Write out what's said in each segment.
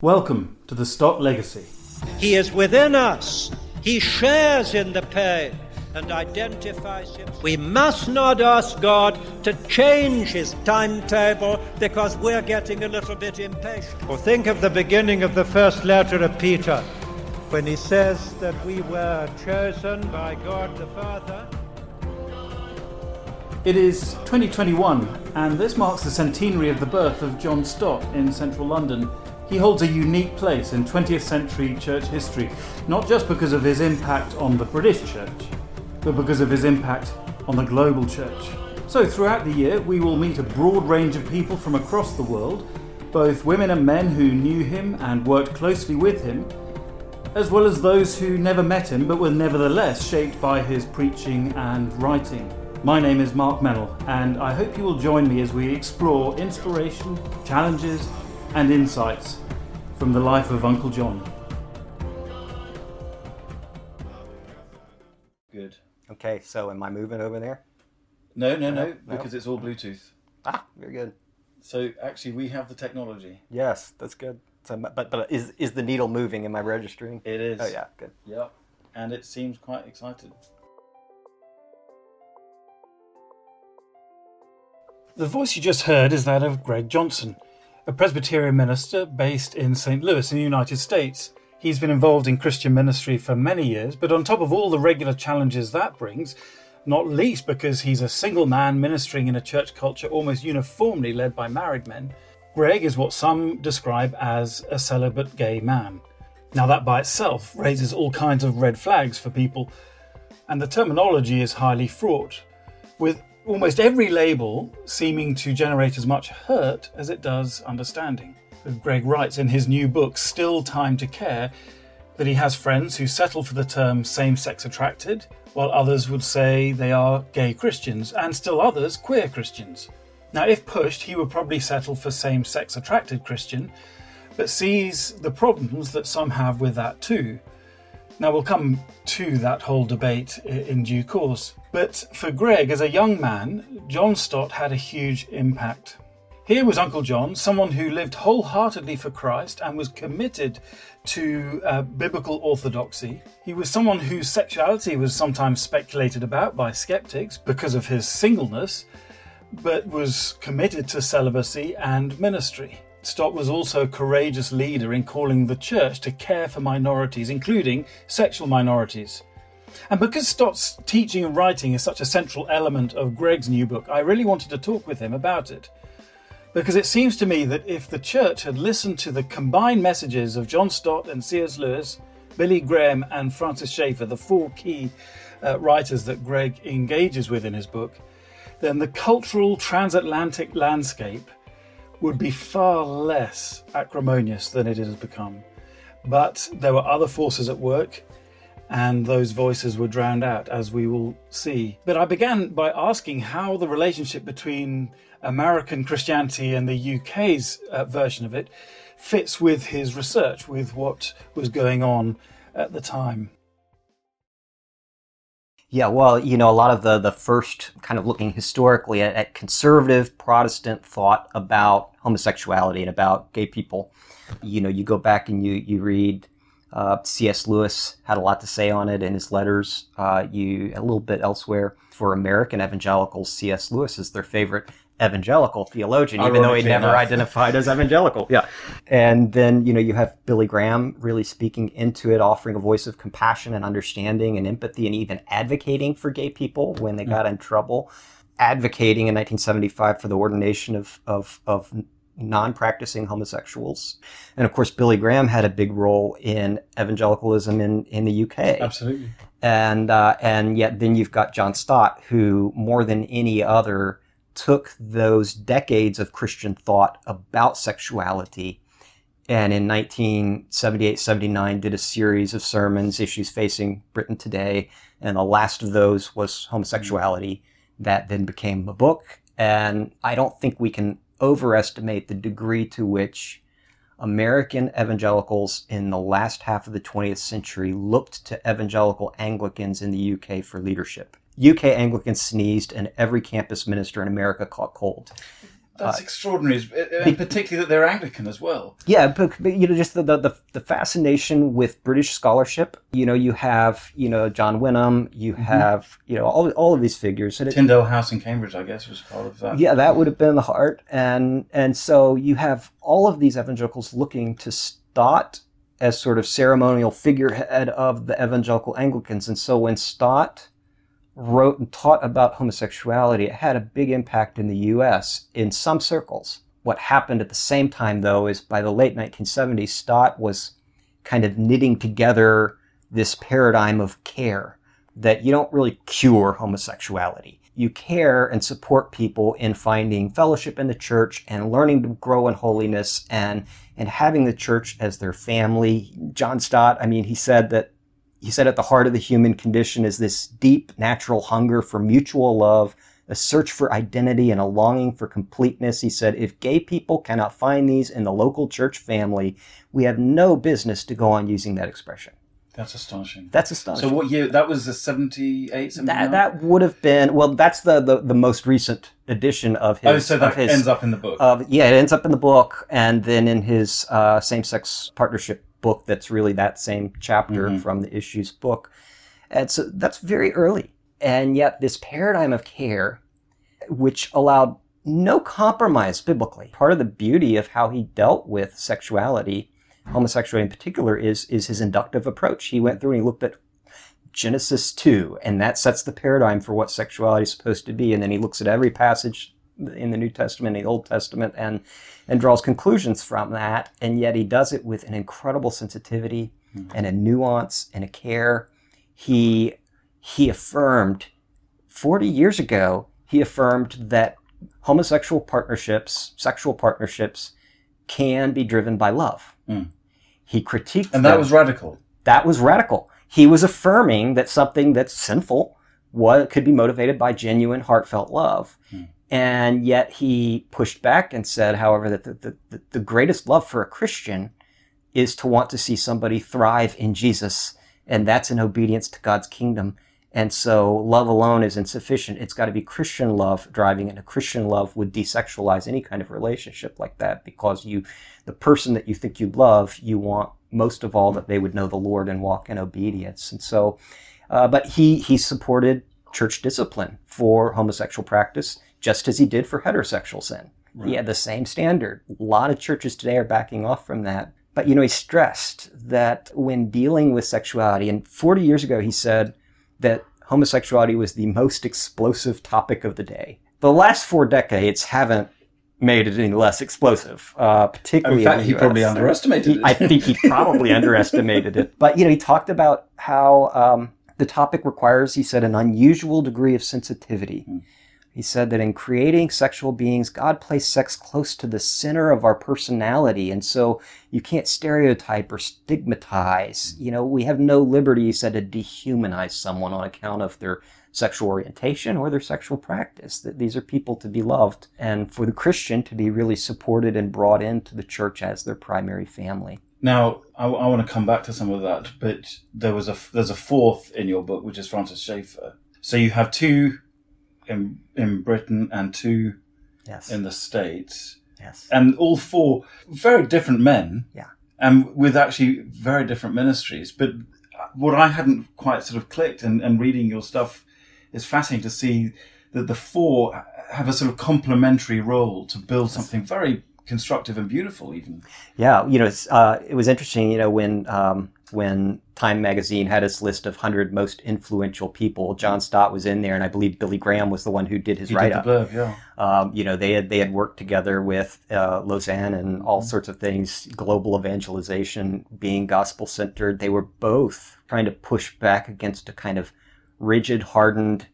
Welcome to the Stott Legacy. He is within us. He shares in the pain and identifies him. We must not ask God to change his timetable because we're getting a little bit impatient. Or think of the beginning of the first letter of Peter when he says that we were chosen by God the Father. It is 2021, and this marks the centenary of the birth of John Stott in central London. He holds a unique place in 20th century church history, not just because of his impact on the British church, but because of his impact on the global church. So, throughout the year, we will meet a broad range of people from across the world, both women and men who knew him and worked closely with him, as well as those who never met him but were nevertheless shaped by his preaching and writing. My name is Mark Meynell, and I hope you will join me as we explore inspiration, challenges, and insights from the life of Uncle John. Good. Okay, so am I moving over there? No, no, no, No, no. because it's all Bluetooth. Ah, very good. So actually, we have the technology. Yes, that's good. So, but but is is the needle moving? Am I registering? It is. Oh yeah, good. Yep. And it seems quite excited. The voice you just heard is that of Greg Johnson, a Presbyterian minister based in St. Louis in the United States. He's been involved in Christian ministry for many years, but on top of all the regular challenges that brings, not least because he's a single man ministering in a church culture almost uniformly led by married men, Greg is what some describe as a celibate gay man. Now, that by itself raises all kinds of red flags for people, and the terminology is highly fraught, with almost every label seeming to generate as much hurt as it does understanding. Greg writes in his new book, Still Time to Care, that he has friends who settle for the term same sex attracted, while others would say they are gay Christians, and still others queer Christians. Now, if pushed, he would probably settle for same sex attracted Christian, but sees the problems that some have with that too. Now, we'll come to that whole debate in due course. But for Greg, as a young man, John Stott had a huge impact. Here was Uncle John, someone who lived wholeheartedly for Christ and was committed to uh, biblical orthodoxy. He was someone whose sexuality was sometimes speculated about by skeptics because of his singleness, but was committed to celibacy and ministry. Stott was also a courageous leader in calling the church to care for minorities, including sexual minorities. And because Stott's teaching and writing is such a central element of Greg's new book, I really wanted to talk with him about it. Because it seems to me that if the church had listened to the combined messages of John Stott and C.S. Lewis, Billy Graham, and Francis Schaeffer, the four key uh, writers that Greg engages with in his book, then the cultural transatlantic landscape would be far less acrimonious than it has become. But there were other forces at work, and those voices were drowned out, as we will see. But I began by asking how the relationship between American Christianity and the UK's uh, version of it fits with his research, with what was going on at the time. Yeah, well, you know, a lot of the the first kind of looking historically at, at conservative Protestant thought about homosexuality and about gay people. You know, you go back and you you read. Uh, C.S. Lewis had a lot to say on it in his letters. Uh, you a little bit elsewhere for American evangelicals. C.S. Lewis is their favorite evangelical theologian, even though he never enough. identified as evangelical. Yeah, and then you know you have Billy Graham really speaking into it, offering a voice of compassion and understanding and empathy, and even advocating for gay people when they got in trouble. Advocating in 1975 for the ordination of of, of non-practicing homosexuals, and of course Billy Graham had a big role in evangelicalism in in the UK Absolutely. and uh, and yet then you've got John Stott, who more than any other took those decades of Christian thought about sexuality, and in 1978-79 did a series of sermons, issues facing Britain today, and the last of those was homosexuality. That then became a book, and I don't think we can overestimate the degree to which American evangelicals in the last half of the 20th century looked to evangelical Anglicans in the UK for leadership. UK Anglicans sneezed, and every campus minister in America caught cold. That's uh, extraordinary, and particularly that they're Anglican as well. Yeah, but, but you know, just the, the, the fascination with British scholarship. You know, you have you know John Wenham, you mm-hmm. have you know all all of these figures. And Tyndale House in Cambridge, I guess, was part of that. Yeah, that would have been the heart, and and so you have all of these evangelicals looking to Stott as sort of ceremonial figurehead of the evangelical Anglicans, and so when Stott wrote and taught about homosexuality, it had a big impact in the US in some circles. What happened at the same time, though, is by the late 1970s, Stott was kind of knitting together this paradigm of care that you don't really cure homosexuality. You care and support people in finding fellowship in the church and learning to grow in holiness and, and having the church as their family. John Stott, I mean, he said that he said at the heart of the human condition is this deep natural hunger for mutual love, a search for identity and a longing for completeness. He said, if gay people cannot find these in the local church family, we have no business to go on using that expression. That's astonishing. That's astonishing. So what year? That was the 78, That, that would have been, well, that's the, the, the most recent edition of his. Oh, so that his, ends up in the book. Uh, yeah, it ends up in the book. And then in his uh, same-sex partnership book that's really that same chapter mm-hmm. from the issues book. And so that's very early. And yet, this paradigm of care, which allowed no compromise biblically, part of the beauty of how he dealt with sexuality, homosexuality in particular, is, is his inductive approach. He went through and he looked at Genesis 2, and that sets the paradigm for what sexuality is supposed to be. And then he looks at every passage in the New Testament, and the Old Testament, and and draws conclusions from that. And yet he does it with an incredible sensitivity mm-hmm. and a nuance and a care. He he affirmed 40 years ago. He affirmed that homosexual partnerships, sexual partnerships, can be driven by love. Mm. He critiqued, and that them. was radical. That was radical. He was affirming that something that's sinful could be motivated by genuine, heartfelt love. Mm. And yet he pushed back and said, however, that the, the, the, greatest love for a Christian is to want to see somebody thrive in Jesus. And that's in obedience to God's kingdom. And so love alone is insufficient. It's got to be Christian love driving it. And a Christian love would desexualize any kind of relationship like that because you, the person that you think you love, you want most of all that they would know the Lord and walk in obedience. And so, uh, but he, he supported church discipline for homosexual practice just as he did for heterosexual sin. Right. He had the same standard. A lot of churches today are backing off from that. But, you know, he stressed that when dealing with sexuality, and 40 years ago, he said that homosexuality was the most explosive topic of the day. The last four decades haven't made it any less explosive, uh, particularly. In fact, in he probably underestimated he, it. I think he probably underestimated it. But, you know, he talked about how um, the topic requires, he said, an unusual degree of sensitivity. Mm. He said that in creating sexual beings, God placed sex close to the center of our personality. And so you can't stereotype or stigmatize. You know, we have no liberty, he said, to dehumanize someone on account of their sexual orientation or their sexual practice. That these are people to be loved and for the Christian to be really supported and brought into the church as their primary family. Now, I, I want to come back to some of that, but there was a there's a fourth in your book, which is Francis Schaeffer. So you have two in in Britain and two yes. in the States. Yes. And all four very different men. Yeah. And with actually very different ministries. But what I hadn't quite sort of clicked and, and reading your stuff is fascinating to see that the four have a sort of complementary role to build something very constructive and beautiful even yeah you know uh, it was interesting you know when um, when Time magazine had its list of 100 most influential people. John Stott was in there, and I believe Billy Graham was the one who did his write up. Yeah. Um, you know, they had they had worked together with uh, Lausanne and all mm-hmm. sorts of things, global evangelization, being gospel centered. They were both trying to push back against a kind of rigid, hardened,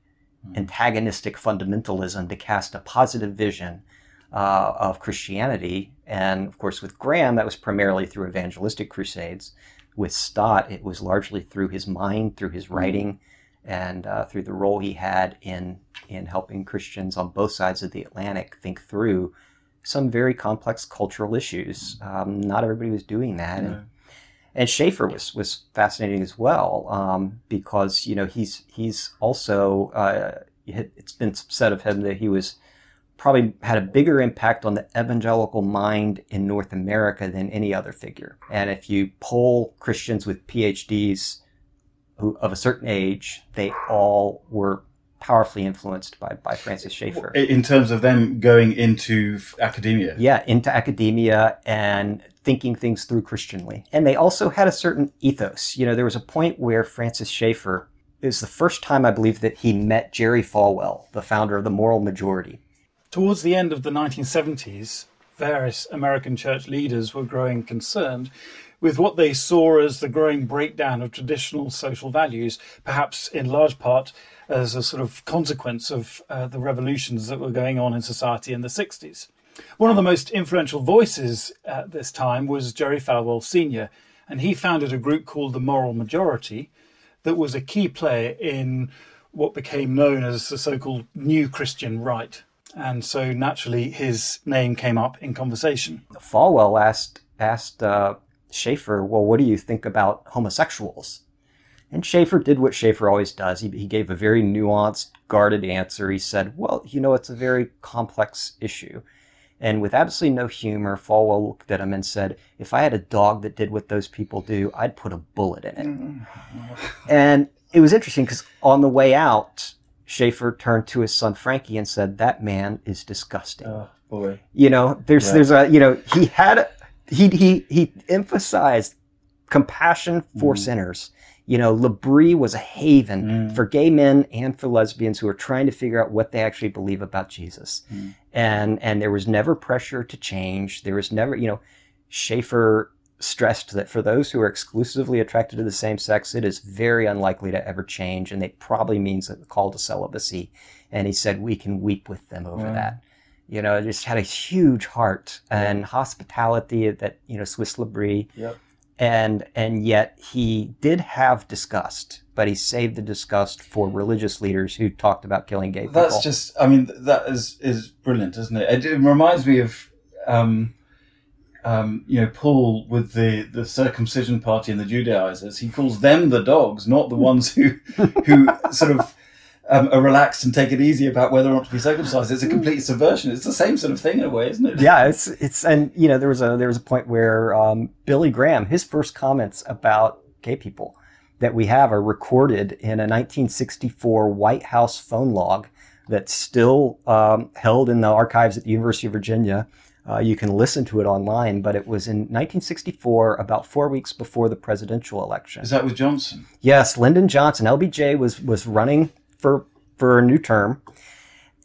mm-hmm. antagonistic fundamentalism to cast a positive vision uh, of Christianity. And of course, with Graham, that was primarily through evangelistic crusades with Stott, it was largely through his mind, through his mm-hmm. writing, and uh, through the role he had in in helping Christians on both sides of the Atlantic think through some very complex cultural issues. Um, not everybody was doing that, and, and Schaeffer was was fascinating as well um, because you know he's he's also uh, it's been said of him that he was probably had a bigger impact on the evangelical mind in North America than any other figure. And if you poll Christians with PhDs who, of a certain age, they all were powerfully influenced by, by Francis Schaeffer. In terms of them going into academia? Yeah, into academia and thinking things through Christianly. And they also had a certain ethos. You know, there was a point where Francis Schaeffer, it was the first time I believe that he met Jerry Falwell, the founder of the Moral Majority. Towards the end of the 1970s, various American church leaders were growing concerned with what they saw as the growing breakdown of traditional social values, perhaps in large part as a sort of consequence of uh, the revolutions that were going on in society in the 60s. One of the most influential voices at this time was Jerry Falwell Sr., and he founded a group called the Moral Majority that was a key player in what became known as the so called New Christian Right. And so naturally his name came up in conversation. Falwell asked, asked uh, Schaeffer, Well, what do you think about homosexuals? And Schaeffer did what Schaeffer always does. He, he gave a very nuanced, guarded answer. He said, Well, you know, it's a very complex issue. And with absolutely no humor, Falwell looked at him and said, If I had a dog that did what those people do, I'd put a bullet in it. Mm-hmm. and it was interesting because on the way out, Schaeffer turned to his son Frankie and said, That man is disgusting. Oh, boy. You know, there's, there's a, you know, he had, he, he, he emphasized compassion for mm. sinners you know, L'Abri was a haven mm. for gay men and for lesbians who are trying to figure out what they actually believe about Jesus. Mm. And, and there was never pressure to change. There was never, you know, Schaeffer stressed that for those who are exclusively attracted to the same sex, it is very unlikely to ever change. And it probably means a call to celibacy. And he said, we can weep with them over mm. that. You know, it just had a huge heart and hospitality that, you know, Swiss L'Abri. Yep and and yet he did have disgust but he saved the disgust for religious leaders who talked about killing gay people that's just i mean that is is brilliant isn't it it, it reminds me of um, um, you know paul with the the circumcision party and the judaizers he calls them the dogs not the ones who who sort of um, are relaxed and take it easy about whether or not to be circumcised. It's a complete subversion. It's the same sort of thing in a way, isn't it? Yeah, it's it's and you know there was a there was a point where um, Billy Graham his first comments about gay people that we have are recorded in a 1964 White House phone log that's still um, held in the archives at the University of Virginia. Uh, you can listen to it online, but it was in 1964, about four weeks before the presidential election. Is that with Johnson? Yes, Lyndon Johnson. LBJ was was running for for a new term,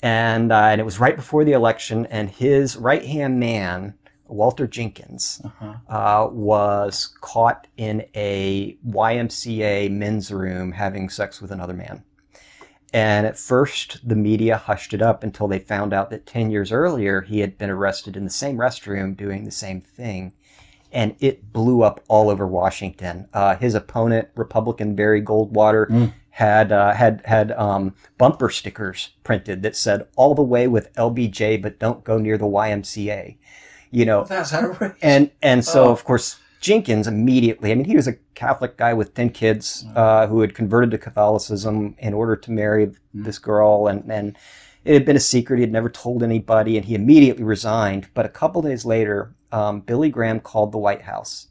and uh, and it was right before the election, and his right hand man. Walter Jenkins uh-huh. uh, was caught in a YMCA men's room having sex with another man. And at first, the media hushed it up until they found out that 10 years earlier, he had been arrested in the same restroom doing the same thing. And it blew up all over Washington. Uh, his opponent, Republican Barry Goldwater, mm had uh, had had um, bumper stickers printed that said "All the way with LBJ, but don't go near the YMCA." You know, that's outrageous. And and so oh. of course Jenkins immediately. I mean, he was a Catholic guy with ten kids mm. uh, who had converted to Catholicism in order to marry mm. this girl, and and it had been a secret. He had never told anybody, and he immediately resigned. But a couple days later, um, Billy Graham called the White House.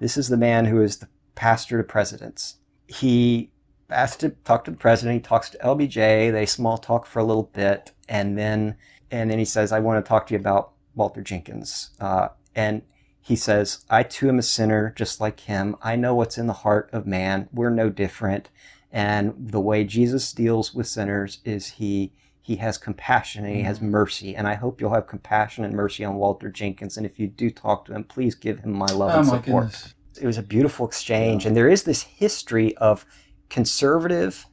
This is the man who is the pastor to presidents. He asked to talk to the president. He talks to LBJ. They small talk for a little bit, and then and then he says, "I want to talk to you about Walter Jenkins." Uh, and he says, "I too am a sinner, just like him. I know what's in the heart of man. We're no different. And the way Jesus deals with sinners is he." He has compassion and he has mm-hmm. mercy, and I hope you'll have compassion and mercy on Walter Jenkins. And if you do talk to him, please give him my love oh, and support. It was a beautiful exchange, and there is this history of conservative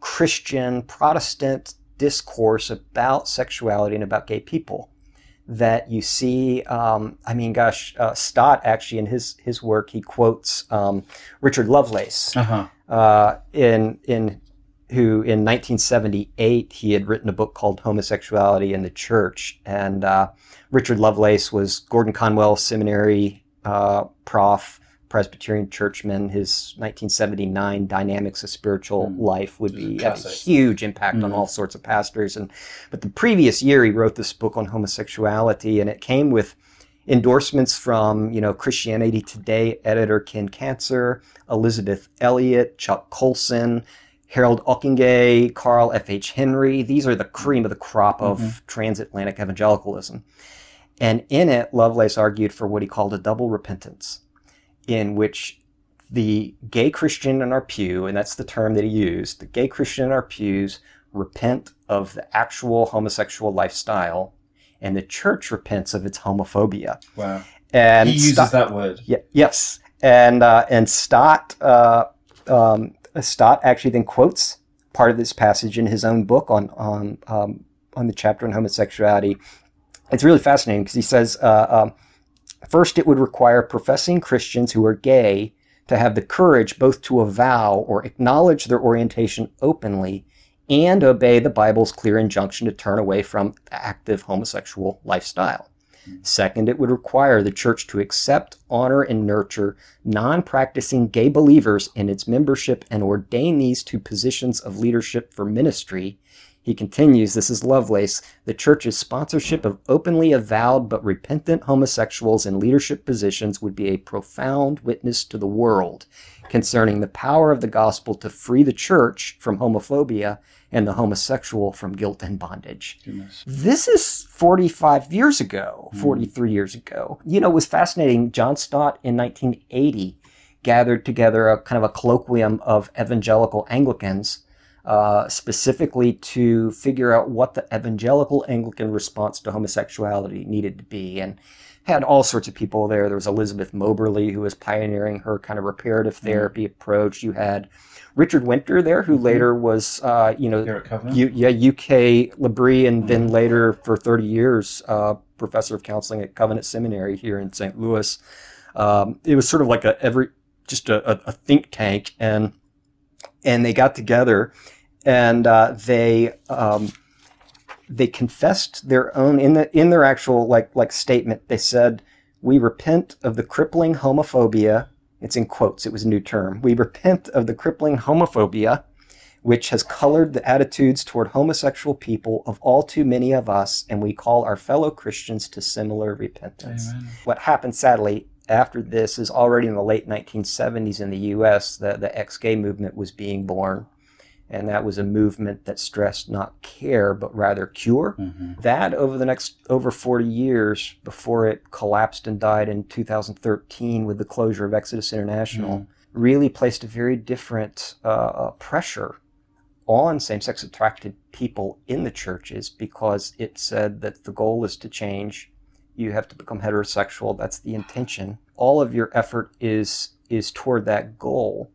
Christian Protestant discourse about sexuality and about gay people that you see. Um, I mean, gosh, uh, Stott actually in his his work he quotes um, Richard Lovelace uh-huh. uh, in in who in 1978 he had written a book called Homosexuality in the Church, and uh, Richard Lovelace was Gordon Conwell Seminary uh, prof Presbyterian churchman. His 1979 Dynamics of Spiritual Mm. Life would be a have a huge impact on Mm. all sorts of pastors. And but the previous year, he wrote this book on homosexuality, and it came with endorsements from you know Christianity Today editor Ken Kantzer, Elisabeth Elliot, Chuck Colson, Harold Ockenga, Carl F. H. Henry. These are the cream of the crop of Mhm. transatlantic evangelicalism. And in it, Lovelace argued for what he called a double repentance, in which the gay Christian in our pew, and that's the term that he used, the gay Christian in our pews repent of the actual homosexual lifestyle, and the church repents of its homophobia. Wow. And he uses Stott- that word. yeah, yes, and uh, and Stott uh, um, Stott actually then quotes part of this passage in his own book on on um, on the chapter on homosexuality. It's really fascinating because he says uh, um, first it would require professing Christians who are gay to have the courage both to avow or acknowledge their orientation openly and obey the Bible's clear injunction to turn away from the active homosexual lifestyle. Second, it would require the church to accept, honor, and nurture non practicing gay believers in its membership and ordain these to positions of leadership for ministry. He continues, this is Lovelace, the church's sponsorship of openly avowed but repentant homosexuals in leadership positions would be a profound witness to the world concerning the power of the gospel to free the church from homophobia and the homosexual from guilt and bondage. Goodness. This is 45 years ago, hmm. 43 years ago. You know, it was fascinating. John Stott in 1980 gathered together a kind of a colloquium of evangelical Anglicans, uh, specifically to figure out what the evangelical Anglican response to homosexuality needed to be. And had all sorts of people there. There was Elizabeth Moberly, who was pioneering her kind of reparative therapy approach. You had Richard Winter there, who later was, uh, you know, Here at Covenant. U- yeah, UK L'Abri, and then later for 30 years, uh, professor of counseling at Covenant Seminary here in St. Louis. Um, it was sort of like a every just a, a think tank, and and they got together, and uh, they um, they confessed their own in the in their actual like like statement. They said, "We repent of the crippling homophobia." It's in quotes. It was a new term. We repent of the crippling homophobia which has colored the attitudes toward homosexual people of all too many of us, and we call our fellow Christians to similar repentance. Amen. What happened, sadly, after this is already in the late 1970s in the US, the, the ex gay movement was being born. And that was a movement that stressed not care, but rather cure. Mhm. That, over the next over 40 years, before it collapsed and died in 2013 with the closure of Exodus International, really placed a very different uh, uh, pressure on same sex attracted people in the churches because it said that the goal is to change. You have to become heterosexual. That's the intention. All of your effort is is toward that goal,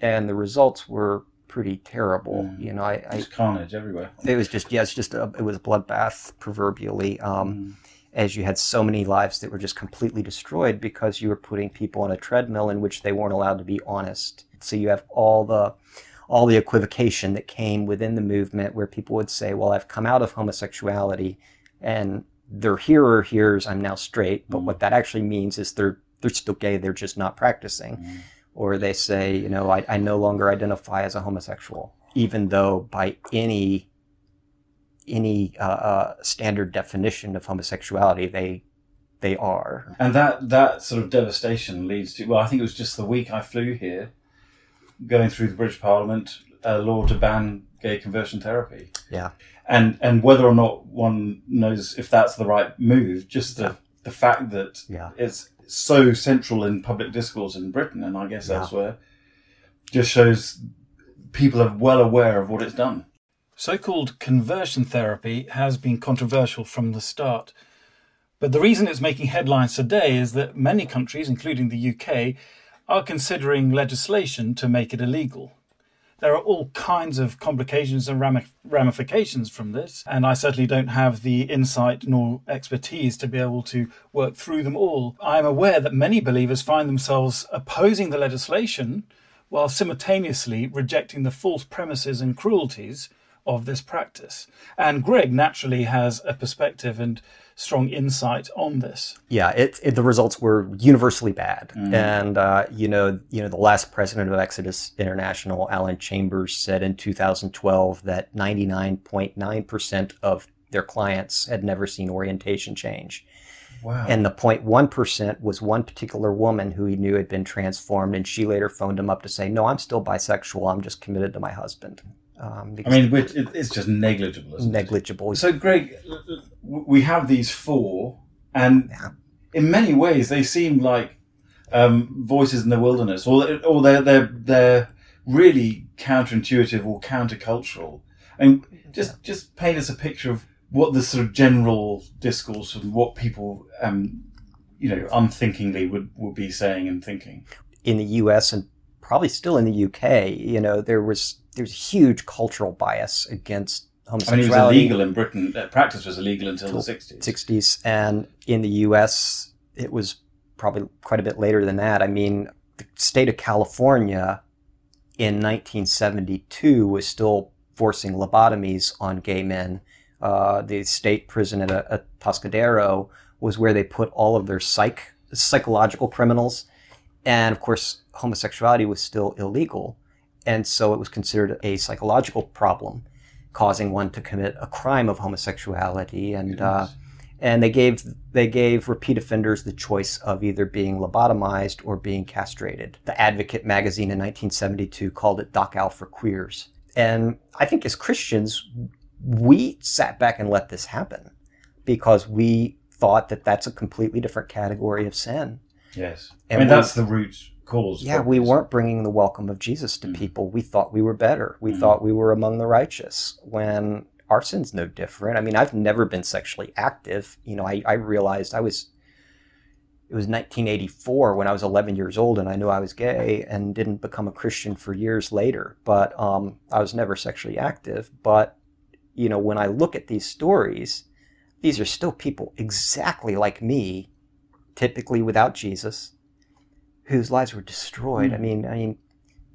and the results were pretty terrible. Mm. You know, I, I Just carnage everywhere. it was just yeah, it's just a, it was a bloodbath proverbially. Um, Mm. as you had so many lives that were just completely destroyed because you were putting people on a treadmill in which they weren't allowed to be honest. So you have all the all the equivocation that came within the movement where people would say, "Well, I've come out of homosexuality and their hearer hears I'm now straight, but Mhm. what that actually means is they're they're still gay, they're just not practicing." Mm. Or they say, you know, I, I no longer identify as a homosexual, even though by any any uh, uh, standard definition of homosexuality, they they are. And that that sort of devastation leads to well, I think it was just the week I flew here, going through the British Parliament, a law to ban gay conversion therapy. Yeah. And and whether or not one knows if that's the right move, just the the fact that Yeah. it's so central in public discourse in Britain and I guess Yeah. elsewhere, just shows people are well aware of what it's done. So called conversion therapy has been controversial from the start. But the reason it's making headlines today is that many countries, including the UK, are considering legislation to make it illegal. There are all kinds of complications and ramifications from this, and I certainly don't have the insight nor expertise to be able to work through them all. I am aware that many believers find themselves opposing the legislation while simultaneously rejecting the false premises and cruelties of this practice. And Greg naturally has a perspective and strong insight on this. Yeah, it, it the results were universally bad, mm. and uh, you know, you know, the last president of Exodus International, Alan Chambers, said in 2012 that 99.9 percent of their clients had never seen orientation change. Wow. And the 0.1% was one particular woman who he knew had been transformed, and she later phoned him up to say, No, I'm still bisexual. I'm just committed to my husband. Um, I mean, it's just negligible. negligible. It? So, Greg, we have these four, and yeah. in many ways, they seem like um, voices in the wilderness, or or they're they're they're really counterintuitive or countercultural. And just yeah. just paint us a picture of what the sort of general discourse and what people, um, you know, unthinkingly would would be saying and thinking in the U.S. and probably still in the UK. You know, there was there's a huge cultural bias against homosexuality. I mean, it was illegal in Britain. Uh, practice was illegal until the 60s. 60s. And in the US, it was probably quite a bit later than that. I mean, the state of California in 1972 was still forcing lobotomies on gay men. Uh, the state prison at, at Atascadero was where they put all of their psych psychological criminals. And of course, homosexuality was still illegal. And so it was considered a psychological problem, causing one to commit a crime of homosexuality. And uh, and they gave they gave repeat offenders the choice of either being lobotomized or being castrated. The Advocate magazine in 1972 called it Dachau for queers. And I think as Christians, we sat back and let this happen because we thought that that's a completely different category of sin. Yes, and I mean that's the root cause. Yeah, we weren't bringing the welcome of Jesus to mm. people. We thought we were better. We mm. thought we were among the righteous when our sin's no different. I mean, I've never been sexually active. You know, I, I realized I was, it was 1984 when I was 11 years old and I knew I was gay and didn't become a Christian for years later. But um, I was never sexually active. But, you know, when I look at these stories, these are still people exactly like me, typically without Jesus, whose lives were destroyed. Mm. I mean, I mean,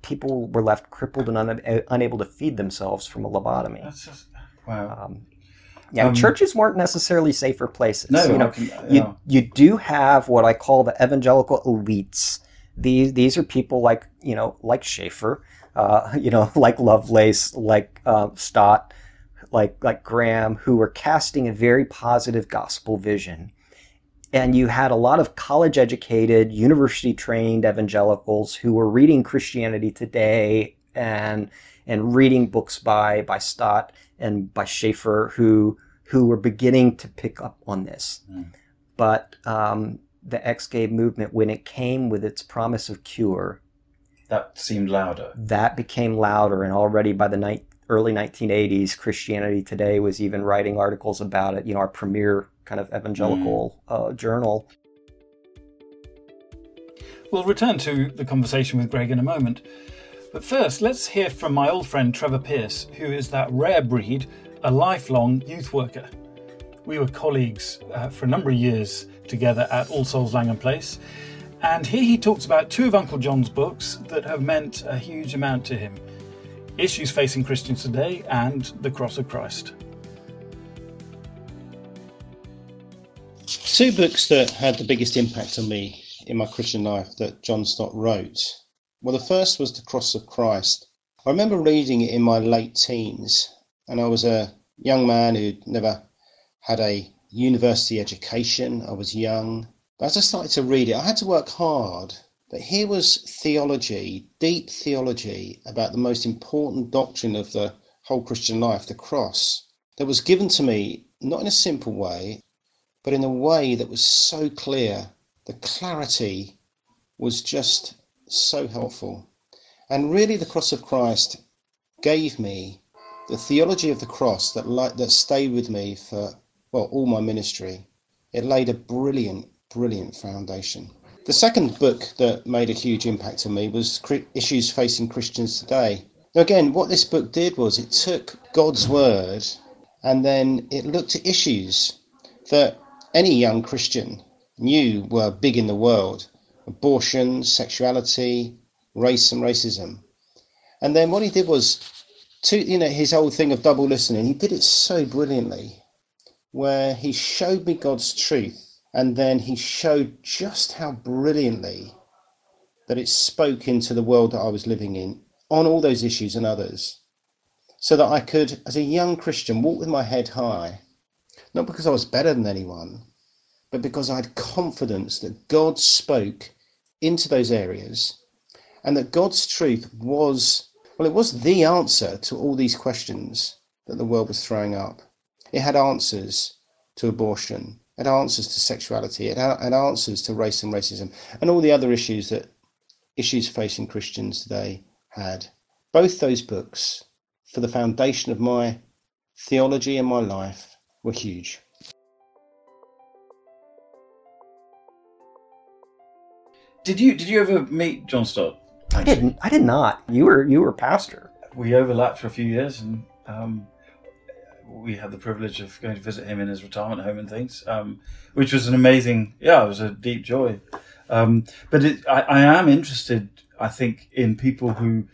people were left crippled and un- unable to feed themselves from a lobotomy. That's just wow. Um, yeah, um, churches weren't necessarily safer places. No, you know, can, yeah. you you do have what I call the evangelical elites. These these are people like you know like Schaeffer, uh, you know like Lovelace, like uh, Stott, like like Graham, who were casting a very positive gospel vision and you had a lot of college educated, university trained evangelicals who were reading Christianity Today and and reading books by by Stott and by Schaeffer who who were beginning to pick up on this. Mm. But um, the ex-gay movement, when it came with its promise of cure, that seemed louder. That became louder, and already by the night, early 1980s, Christianity Today was even writing articles about it. You know, our premier kind of evangelical mm. uh, journal. We'll return to the conversation with Greg in a moment. But first, let's hear from my old friend Trevor Pierce, who is that rare breed, a lifelong youth worker. We were colleagues uh, for a number of years together at All Souls Langham Place, and here he talks about two of Uncle John's books that have meant a huge amount to him Issues Facing Christians Today and The Cross of Christ. Two books that had the biggest impact on me in my Christian life that John Stott wrote. Well, the first was The Cross of Christ. I remember reading it in my late teens, and I was a young man who'd never had a university education. I was young. But as I started to read it, I had to work hard. But here was theology, deep theology about the most important doctrine of the whole Christian life, the cross, that was given to me not in a simple way, but in a way that was so clear. The clarity was just so helpful. And really, the cross of Christ gave me the theology of the cross that, that stayed with me for, well, all my ministry. It laid a brilliant, brilliant foundation. The second book that made a huge impact on me was Issues Facing Christians Today. Now, again, what this book did was it took God's word and then it looked at issues that any young Christian knew were big in the world abortion, sexuality, race, and racism. And then what he did was to you know his whole thing of double listening. He did it so brilliantly, where he showed me God's truth, and then he showed just how brilliantly that it spoke into the world that I was living in on all those issues and others, so that I could, as a young Christian, walk with my head high, not because I was better than anyone, but because I had confidence that God spoke into those areas and that God's truth was, well, it was the answer to all these questions that the world was throwing up. It had answers to abortion, it had answers to sexuality, it had answers to race and racism, and all the other issues that issues facing Christians today had. Both those books, for the foundation of my theology and my life, were huge. Did you did you ever meet John Stott? I didn't. I did not. You were you were pastor. We overlapped for a few years, and um, we had the privilege of going to visit him in his retirement home and things, um, which was an amazing. Yeah, it was a deep joy. Um, but it, I, I am interested. I think in people who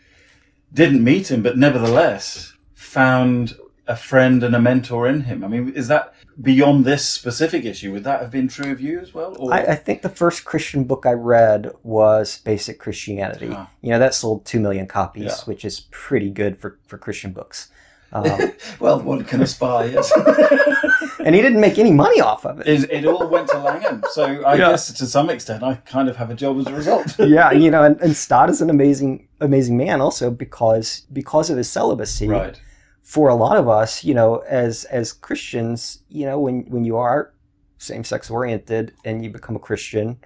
didn't meet him, but nevertheless found a friend and a mentor in him. I mean, is that beyond this specific issue? Would that have been true of you as well? Or? I, I think the first Christian book I read was Basic Christianity. Ah. You know, that sold two million copies, Yeah. which is pretty good for, for Christian books. Um, well, one can aspire. Yes, and he didn't make any money off of it. it, it all went to Langham, so I Yeah. guess to some extent I kind of have a job as a result. yeah, you know, and, and Stott is an amazing, amazing man also because because of his celibacy. right. For a lot of us, you know, as as Christians, you know, when when you are same sex oriented and you become a Christian,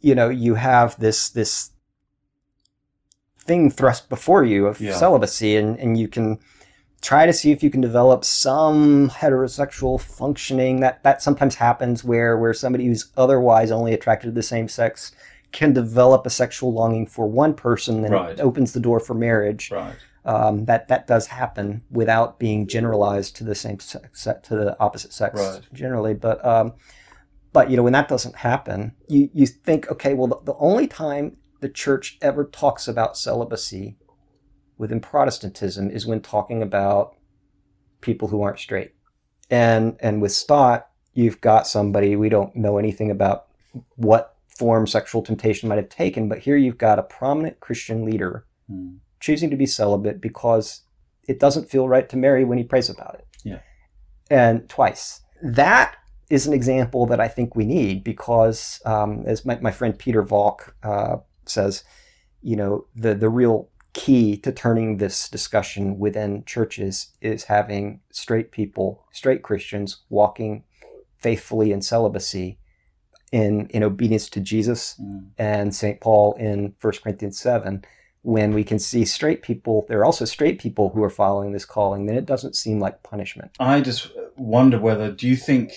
you know, you have this this thing thrust before you of Yeah. celibacy, and and you can try to see if you can develop some heterosexual functioning that that sometimes happens where where somebody who's otherwise only attracted to the same sex can develop a sexual longing for one person and Right. it opens the door for marriage Right. um, that that does happen without being generalized to the same sex to the opposite sex Right. generally but um, but you know when that doesn't happen you you think okay well the, the only time the church ever talks about celibacy within Protestantism is when talking about people who aren't straight and and with Stott you've got somebody we don't know anything about what form sexual temptation might have taken but here you've got a prominent Christian leader Hmm. choosing to be celibate because it doesn't feel right to marry when he prays about it. Yeah. And twice. That is an example that I think we need because, um, as my, my friend Peter Valk uh, says, you know, the, the real key to turning this discussion within churches is having straight people, straight Christians, walking faithfully in celibacy in, in obedience to Jesus Mm. and St. Paul in 1 Corinthians 7, when we can see straight people, there are also straight people who are following this calling, then it doesn't seem like punishment. I just wonder whether, do you think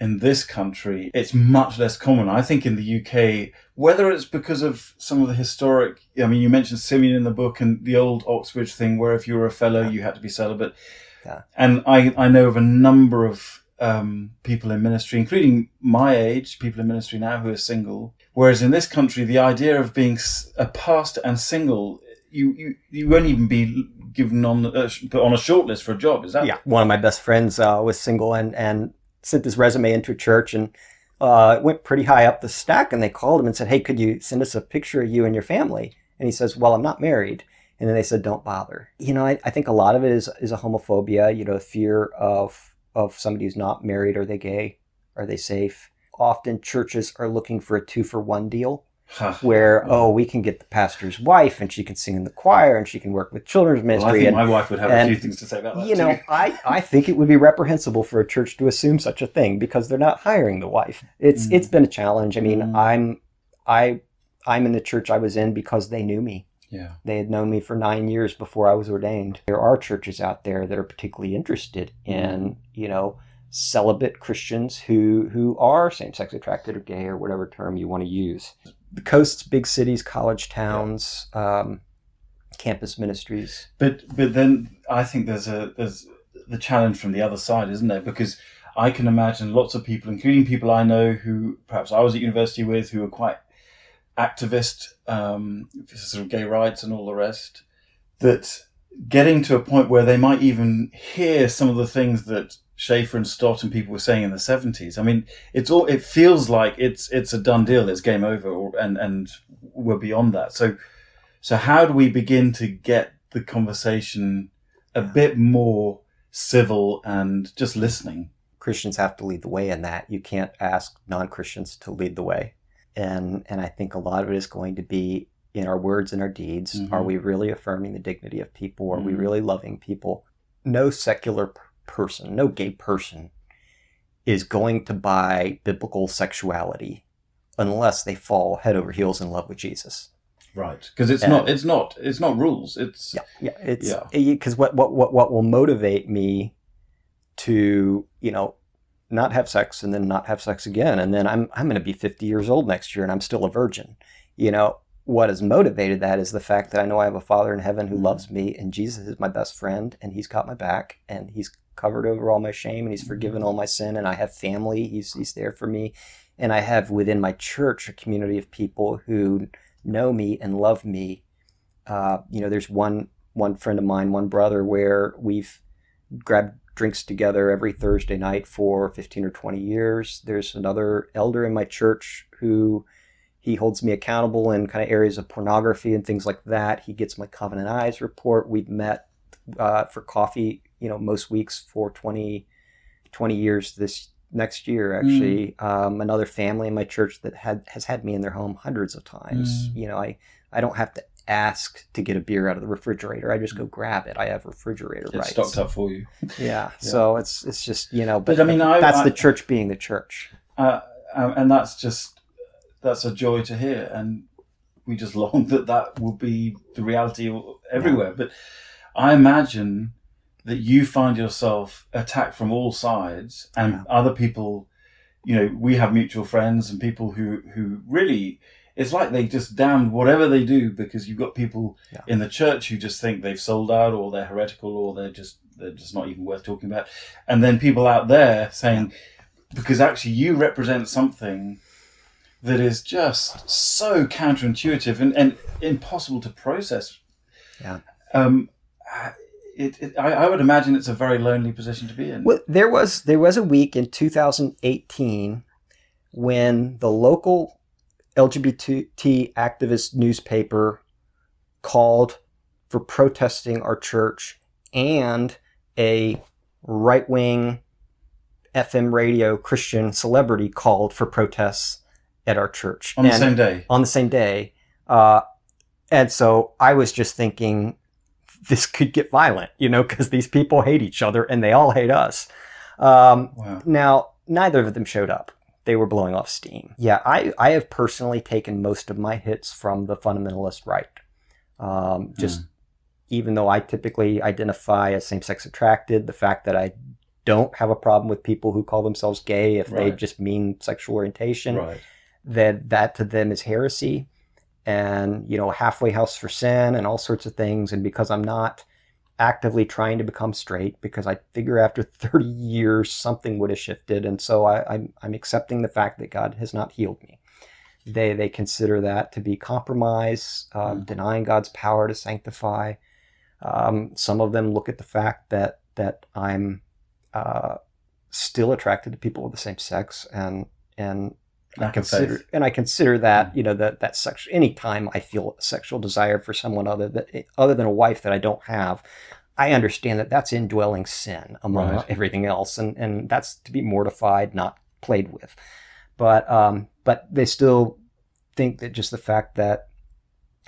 in this country it's much less common? I think in the UK, whether it's because of some of the historic, I mean, you mentioned Simeon in the book and the old Oxbridge thing where if you were a fellow, you had to be celibate. Yeah. And I, I know of a number of um, people in ministry, including my age, people in ministry now who are single. Whereas in this country, the idea of being a pastor and single, you, you, you won't even be given on, uh, put on a shortlist for a job. Is that Yeah, one of my best friends uh, was single and, and sent his resume into a church and uh, it went pretty high up the stack. And they called him and said, Hey, could you send us a picture of you and your family? And he says, Well, I'm not married. And then they said, Don't bother. You know, I, I think a lot of it is, is a homophobia, you know, fear of, of somebody who's not married. Are they gay? Are they safe? Often churches are looking for a two for one deal Ha. where, oh, we can get the pastor's wife and she can sing in the choir and she can work with children's Well, I ministry. think and, my wife would have a few things to say about that. you know. I, I think it would be reprehensible for a church to assume such a thing because they're not hiring the wife. It's Mm. it's been a challenge. I mean, Mm. I'm I I'm in the church I was in because they knew me. yeah, They had known me for nine years before I was ordained. There are churches out there that are particularly interested in, you know, celibate Christians who who are same sex attracted or gay or whatever term you want to use. The coasts, big cities, college towns, um, campus ministries. but but then I think there's a there's the challenge from the other side, isn't there? Because I can imagine lots of people, including people I know who perhaps I was at university with, who are quite activist, um, sort of gay rights and all the rest, that getting to a point where they might even hear some of the things that Schaeffer and Stott and people were saying in the seventies. I mean, it's all. It feels like it's it's a done deal. It's game over, or, and and we're beyond that. So, so how do we begin to get the conversation a bit more civil and just listening? Christians have to lead the way in that. You can't ask non-Christians to lead the way, and and I think a lot of it is going to be in our words and our deeds. Mhm. Are we really affirming the dignity of people? Are we Mhm. really loving people? No secular person, no gay person is going to buy biblical sexuality unless they fall head over heels in love with Jesus. Right, because it's And- not. It's not. It's not rules. It's Yeah, yeah. It's Yeah. Eh, because what, what what what will motivate me to you know not have sex and then not have sex again, and then I'm I'm going to be 50 years old next year and I'm still a virgin. You know what has motivated that is the fact that I know I have a Father in heaven who loves me, and Jesus is my best friend, and He's got my back, and He's covered over all my shame, and He's forgiven all my sin, and I have family. He's He's there for me, and I have within my church a community of people who know me and love me. Uh, you know, there's one one friend of mine, one brother, where we've grabbed drinks together every Thursday night for 15 or 20 years. There's another elder in my church who he holds me accountable in kind of areas of pornography and things like that. He gets my Covenant Eyes report. We've met uh, for coffee, you know, most weeks for 20, 20 years this next year, actually. Um, another family in my church that had has had me in their home hundreds of times. Mm. You know, I, I don't have to ask to get a beer out of the refrigerator. I just go grab it. I have refrigerator it's rights. stocked up for you. Yeah. So it's it's just you know, but, But, I mean, I- that's I- the church being the church. uh, um, and that's just that's a joy to hear and we just long that that will be the reality everywhere but i imagine that you find yourself attacked from all sides and Yeah. other people you know we have mutual friends and people who who really it's like they just damn whatever they do because you've got people Yeah. in the church who just think they've sold out or they're heretical or they're just they're just not even worth talking about and then people out there saying because actually you represent something that is just so counterintuitive and, and impossible to process. Yeah. Um, it, it, I, I would imagine it's a very lonely position to be in. Well, there was there was a week in 2018 when the local LGBT activist newspaper called for protesting our church, and a right wing FM radio Christian celebrity called for protests at our church on the same day. on the same day. Uh, and so I was just thinking this could get violent, you know, because these people hate each other and they all hate us. Um, Wow. now, neither of them showed up. They were blowing off steam. Yeah, I, I have personally taken most of my hits from the fundamentalist right. Um, just even though I typically identify as same sex attracted, the fact that I don't have a problem with people who call themselves gay if they just mean sexual orientation Right. That that to them is heresy and you know halfway house for sin and all sorts of things. And because i'm not actively trying to become straight because i figure after 30 years something would have shifted. And so I, I'm, I'm accepting the fact that god has not healed me. They they consider that to be compromise um, Mm. denying god's power to sanctify. Um, some of them look at the fact that that i'm uh, still attracted to people of the same sex and and I consider faith. and I consider that you know that that sexual anytime I feel a sexual desire for someone other that other than a wife that I don't have, I understand that that's indwelling sin among Right. everything else, and and that's to be mortified, not played with. But um, but they still think that just the fact that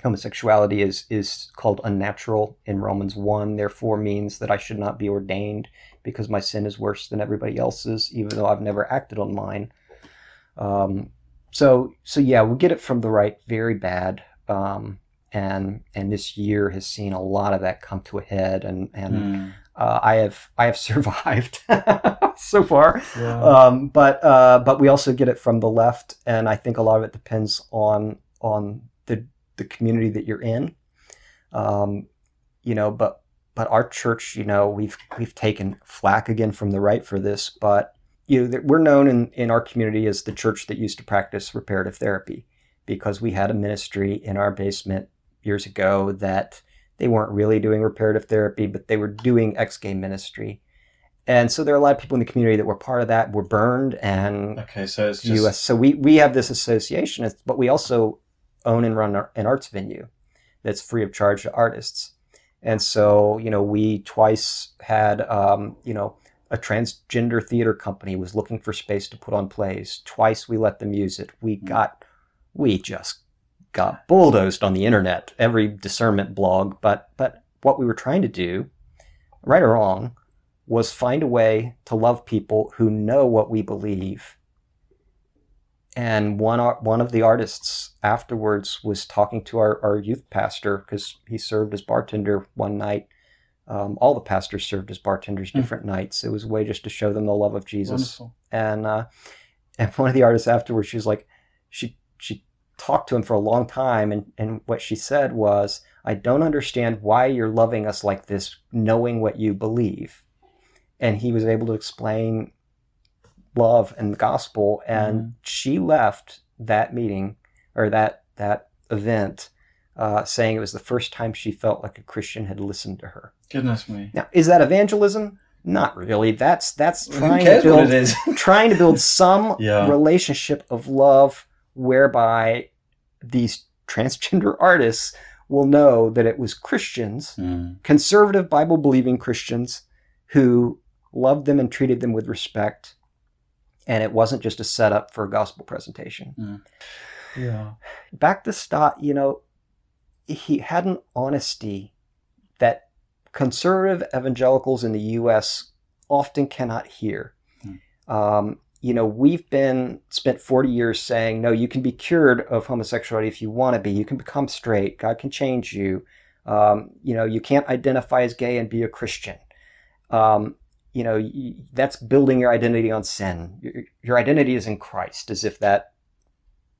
homosexuality is is called unnatural in Romans one, therefore means that I should not be ordained because my sin is worse than everybody else's, even though I've never acted on mine. Um, so so yeah, we get it from the right, very bad. Um, and and this year has seen a lot of that come to a head, and and Mm. uh, I have I have survived so far. Yeah. Um, but uh, but we also get it from the left, and I think a lot of it depends on on the the community that you're in. Um, you know, but but our church, you know, we've we've taken flack again from the right for this, but you know, that we're known in in our community as the church that used to practice reparative therapy because we had a ministry in our basement years ago that They weren't really doing reparative therapy, but they were doing ex gay ministry. And so there are a lot of people in the community that were part of that, were burned, and Okay, so it's just US. So we, we have this association, but we also own and run an arts venue that's free of charge to artists. And so, you know, we twice had, um, you know, a transgender theater company was looking for space to put on plays. Twice we let them use it. We hmm. got, we just got bulldozed on the internet, every discernment blog. But, but what we were trying to do, right or wrong, was find a way to love people who know what we believe. And one one of the artists afterwards was talking to our, our youth pastor because he served as bartender one night. Um, all the pastors served as bartenders Hmm. different nights. It was a way just to show them the love of Jesus wonderful. and uh, and one of the artists afterwards, she was like, she she talked to him for a long time, and and what she said was, I don't understand why you're loving us like this, knowing what you believe, and he was able to explain love and the gospel, and Mhm. she left that meeting or that that event. Uh, saying it was the first time she felt like a Christian had listened to her. Goodness me. Now, is that evangelism? Not really. That's that's trying to build what it is? trying to build some Yeah. relationship of love whereby these transgender artists will know that it was Christians, Mm. conservative Bible believing Christians, who loved them and treated them with respect. And it wasn't just a setup for a gospel presentation. Yeah. Back to Stott, you know, he had an honesty that conservative evangelicals in the U.S. often cannot hear. Um, you know, we've been spent 40 years saying, no, you can be cured of homosexuality if you want to be. You can become straight. God can change you. Um, you know, you can't identify as gay and be a Christian. Um, you know, y- that's building your identity on sin. Your, your identity is in Christ, as if that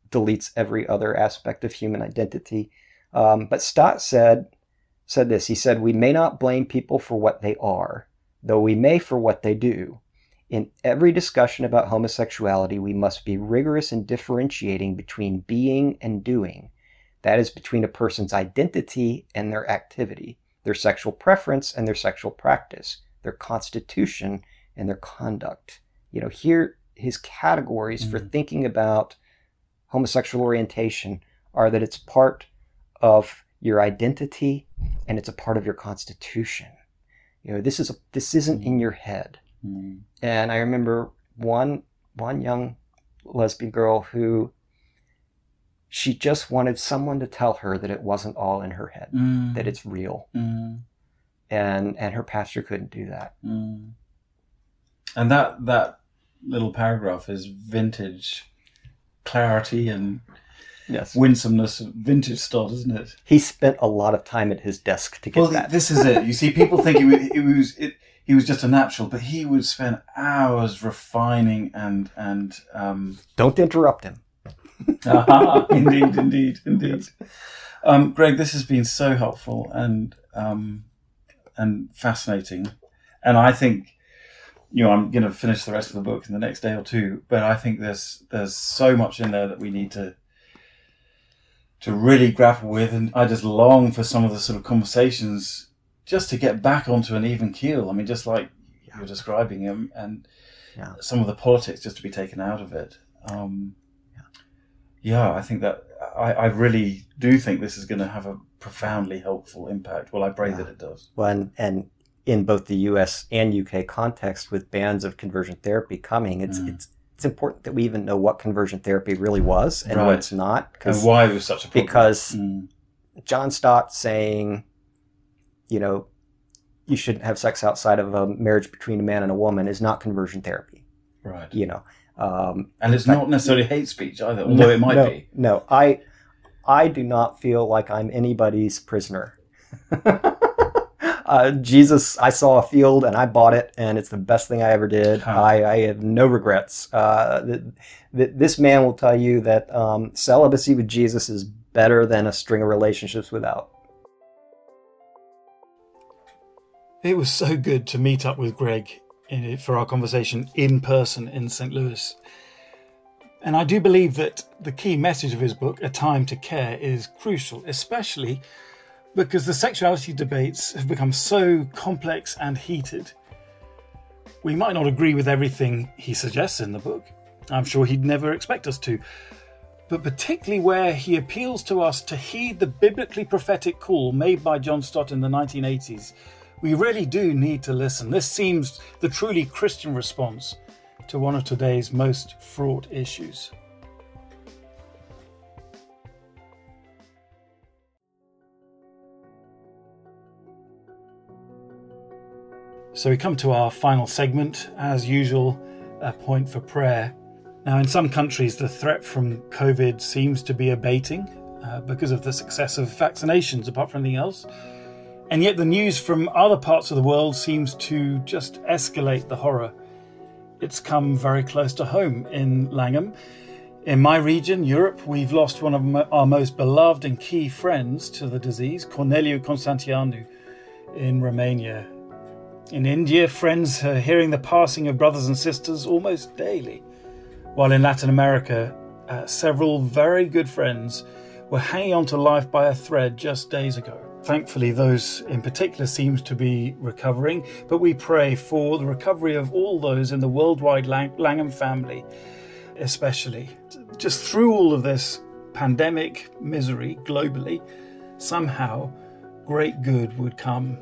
deletes every other aspect of human identity. Um, but Stott said said this. He said, "We may not blame people for what they are, though we may for what they do. In every discussion about homosexuality, we must be rigorous in differentiating between being and doing. That is between a person's identity and their activity, their sexual preference and their sexual practice, their constitution and their conduct. You know, here his categories for Mhm. thinking about homosexual orientation are that it's part of your identity and it's a part of your constitution. You know, this is a, this isn't in your head. Mm. And I remember one one young lesbian girl who she just wanted someone to tell her that it wasn't all in her head, Mm. that it's real. Mm. And and her pastor couldn't do that. Mm. And that that little paragraph is vintage clarity and Yes. winsomeness, vintage Stott, isn't it? He spent a lot of time at his desk to get Well, that. this is it. You see, people think he was, he was it, he was just a natural, but he would spend hours refining and and um, Don't interrupt him. Aha, indeed, indeed, indeed. Um, Greg, this has been so helpful and um, and fascinating, and I think you know I'm going to finish the rest of the book in the next day or two. But I think there's there's so much in there that we need to to really grapple with, and I just long for some of the sort of conversations just to get back onto an even keel. I mean, just like you're describing him, and Yeah. some of the politics just to be taken out of it. Um, yeah, I think that I, I really do think this is going to have a profoundly helpful impact. Well, I pray Yeah. that it does. Well, and, and in both the U.S. and U.K. context, with bans of conversion therapy coming, it's Mm. it's it's important that we even know what conversion therapy really was and Right. what's not, And because why it was such a problem. because Mm, John Stott saying, you know, you shouldn't have sex outside of a marriage between a man and a woman is not conversion therapy. right, You know, um, and it's not necessarily hate speech either, although it might no, be. No, I I do not feel like I'm anybody's prisoner. uh, Jesus, I saw a field and I bought it, and it's the best thing I ever did. Huh. I, I have no regrets. Uh, th- th- this man will tell you that um, celibacy with Jesus is better than a string of relationships without. It was so good to meet up with Greg in, for our conversation in person in St. Louis. And I do believe that the key message of his book, A Time to Care, is crucial, especially because the sexuality debates have become so complex and heated. We might not agree with everything he suggests in the book. I'm sure he'd never expect us to. But particularly where he appeals to us to heed the biblically prophetic call made by John Stott in the 1980s, we really do need to listen. This seems the truly Christian response to one of today's most fraught issues. So we come to our final segment, as usual, a point for prayer. Now, in some countries, the threat from COVID seems to be abating uh, because of the success of vaccinations, apart from anything else. And yet, the news from other parts of the world seems to just escalate the horror. It's come very close to home in Langham. In my region, Europe, we've lost one of our most beloved and key friends to the disease, Corneliu Constantineanu, in Romania. In India, friends are hearing the passing of brothers and sisters almost daily. While in Latin America, uh, several very good friends were hanging on to life by a thread just days ago. Thankfully, those in particular seems to be recovering, but we pray for the recovery of all those in the worldwide Lang- Langham family, especially. Just through all of this pandemic misery globally, somehow great good would come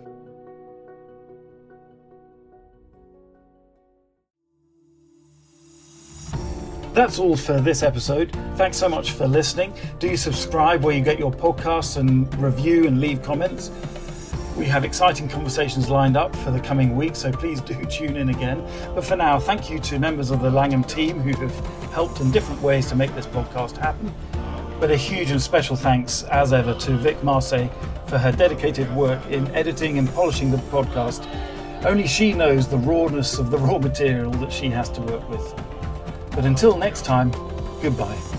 That's all for this episode. Thanks so much for listening. Do subscribe where you get your podcasts and review and leave comments. We have exciting conversations lined up for the coming week, so please do tune in again. But for now, thank you to members of the Langham team who have helped in different ways to make this podcast happen. But a huge and special thanks, as ever, to Vic Marseille for her dedicated work in editing and polishing the podcast. Only she knows the rawness of the raw material that she has to work with. But until next time, goodbye.